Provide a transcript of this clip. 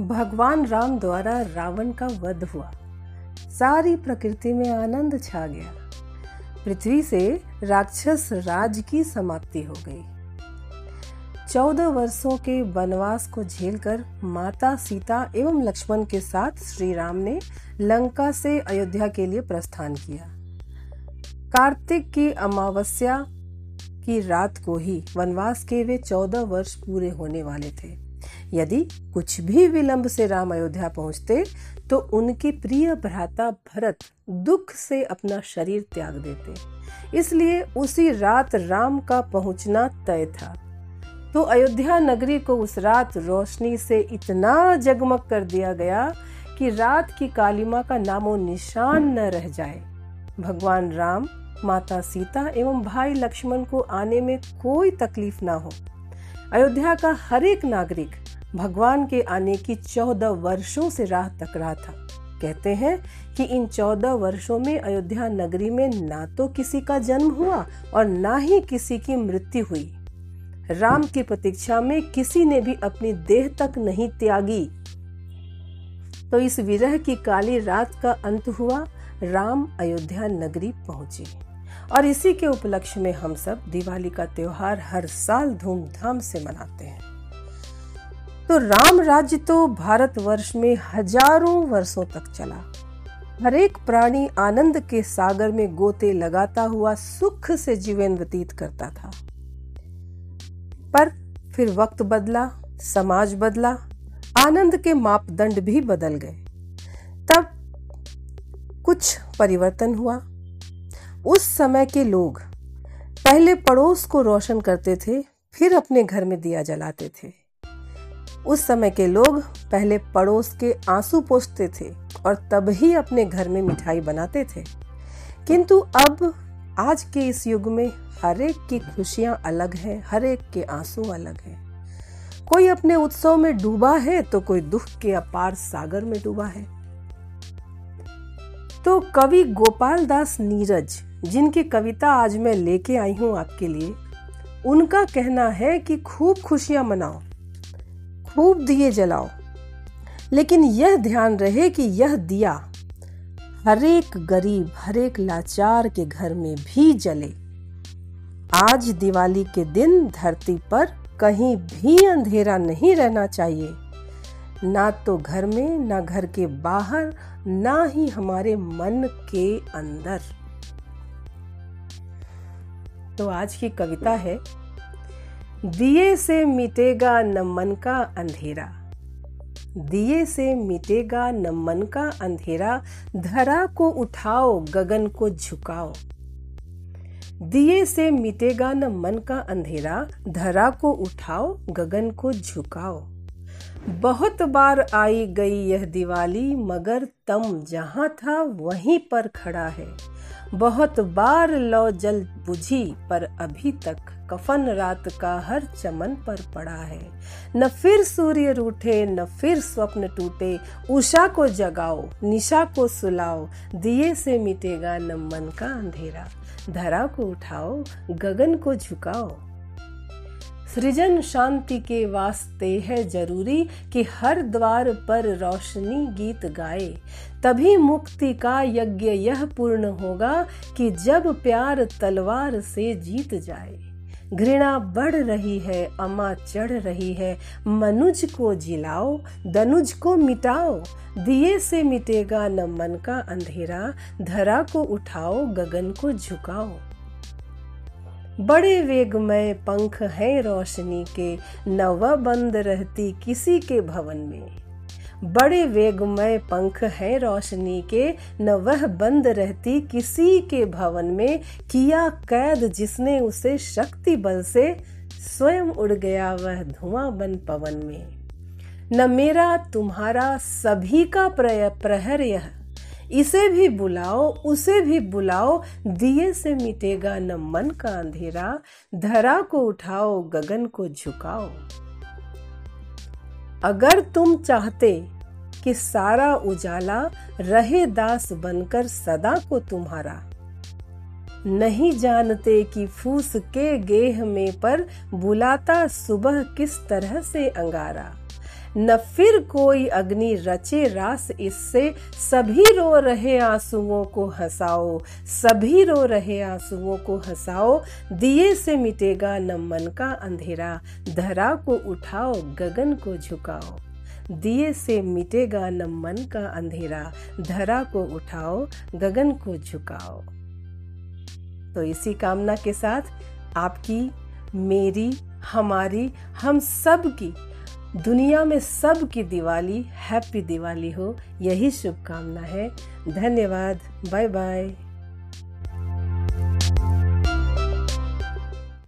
भगवान राम द्वारा रावण का वध हुआ। सारी प्रकृति में आनंद छा गया। पृथ्वी से राक्षस राज की समाप्ति हो गई। चौदह वर्षों के वनवास को झेलकर माता सीता एवं लक्ष्मण के साथ श्री राम ने लंका से अयोध्या के लिए प्रस्थान किया। कार्तिक की अमावस्या की रात को ही वनवास के वे चौदह वर्ष पूरे होने वाले थे। यदि कुछ भी विलंब से राम अयोध्या पहुँचते तो उनके प्रिय भ्राता भरत दुख से अपना शरीर त्याग देते। इसलिए उसी रात राम का पहुँचना तय था। तो अयोध्या नगरी को उस रात रोशनी से इतना जगमग कर दिया गया कि रात की कालिमा का नामो निशान न रह जाए। भगवान राम, माता सीता एवं भाई लक्ष्मण को आने में कोई तकलीफ़ ना हो। अयोध्या का हर एक नागरिक भगवान के आने की चौदह वर्षों से राह तक रहा था। कहते हैं कि इन चौदह वर्षों में अयोध्या नगरी में ना तो किसी का जन्म हुआ और ना ही किसी की मृत्यु हुई। राम की प्रतीक्षा में किसी ने भी अपनी देह तक नहीं त्यागी। तो इस विरह की काली रात का अंत हुआ। राम अयोध्या नगरी पहुँचे। और इसी के उपलक्ष्य में हम सब दिवाली का त्योहार हर साल धूमधाम से मनाते हैं। तो राम राज्य तो भारतवर्ष में हज़ारों वर्षों तक चला। हर एक प्राणी आनंद के सागर में गोते लगाता हुआ सुख से जीवन व्यतीत करता था। पर फिर वक्त बदला, समाज बदला, आनंद के मापदंड भी बदल गए। तब कुछ परिवर्तन हुआ। उस समय के लोग पहले पड़ोस को रोशन करते थे, फिर अपने घर में दिया जलाते थे। उस समय के लोग पहले पड़ोस के आँसू पोछते थे और तब ही अपने घर में मिठाई बनाते थे। किंतु अब, आज के इस युग में हर एक की खुशियाँ अलग हैं, हर एक के आँसू अलग हैं। कोई अपने उत्सव में डूबा है तो कोई दुख के अपार सागर में डूबा है। तो कवि गोपाल दास नीरज जिनकी कविता आज मैं लेके आई हूँ आपके लिए, उनका कहना है कि खूब खुशियाँ मनाओ, खूब दिए जलाओ। लेकिन यह ध्यान रहे कि यह दिया हर एक गरीब हर एक लाचार के घर में भी जले। आज दिवाली के दिन धरती पर कहीं भी अंधेरा नहीं रहना चाहिए। ना तो घर में, ना घर के बाहर, ना ही हमारे मन के अंदर। तो आज की कविता है, दिए से मिटेगा न मन का अंधेरा। दिए से मिटेगा न मन का अंधेरा, धरा को उठाओ, गगन को झुकाओ। दिए से मिटेगा न मन का अंधेरा, धरा को उठाओ, गगन को झुकाओ। बहुत बार आई गई यह दिवाली, मगर तम जहाँ था वहीं पर खड़ा है। बहुत बार लो जल बुझी, पर अभी तक कफन रात का हर चमन पर पड़ा है। न फिर सूर्य रूठे, न फिर स्वप्न टूटे, उषा को जगाओ, निशा को सुलाओ, दिए से मिटेगा न मन का अंधेरा। धरा को उठाओ, गगन को झुकाओ सृजन शांति के वास्ते है ज़रूरी कि हर द्वार पर रोशनी गीत गाए। तभी मुक्ति का यज्ञ यह पूर्ण होगा कि जब प्यार तलवार से जीत जाए। घृणा बढ़ रही है, अमा चढ़ रही है। मनुज को जिलाओ दनुज को मिटाओ। दिए से मिटेगा न मन का अंधेरा, धरा को उठाओ, गगन को झुकाओ। बड़े वेगमय पंख हैं रोशनी के न वह बंद रहती किसी के भवन में। बड़े वेगमय पंख हैं रोशनी के न वह बंद रहती किसी के भवन में। किया कैद जिसने उसे शक्ति बल से, स्वयं उड़ गया वह धुआँ बन पवन में। न मेरा तुम्हारा सभी का प्रहर यह। इसे भी बुलाओ, उसे भी बुलाओ, दिए से मिटेगा न मन का अंधेरा, धरा को उठाओ, गगन को झुकाओ। अगर तुम चाहते कि सारा उजाला रहे दास बनकर सदा को तुम्हारा, नहीं जानते कि फूस के गेह में पर बुलाता सुबह किस तरह से अंगारा। न फिर कोई अग्नि रचे रास इससे। सभी रो रहे आंसुओं को हंसाओ। सभी रो रहे आंसुओं को हंसाओ। दिए से मिटेगा न मन का अंधेरा। धरा को उठाओ, गगन को झुकाओ। दिए से मिटेगा न मन का अंधेरा। धरा को उठाओ, गगन को झुकाओ। तो इसी कामना के साथ आपकी, मेरी, हमारी, हम सब की दुनिया में सब की दिवाली हैप्पी दिवाली हो। यही शुभकामना है। धन्यवाद। Bye bye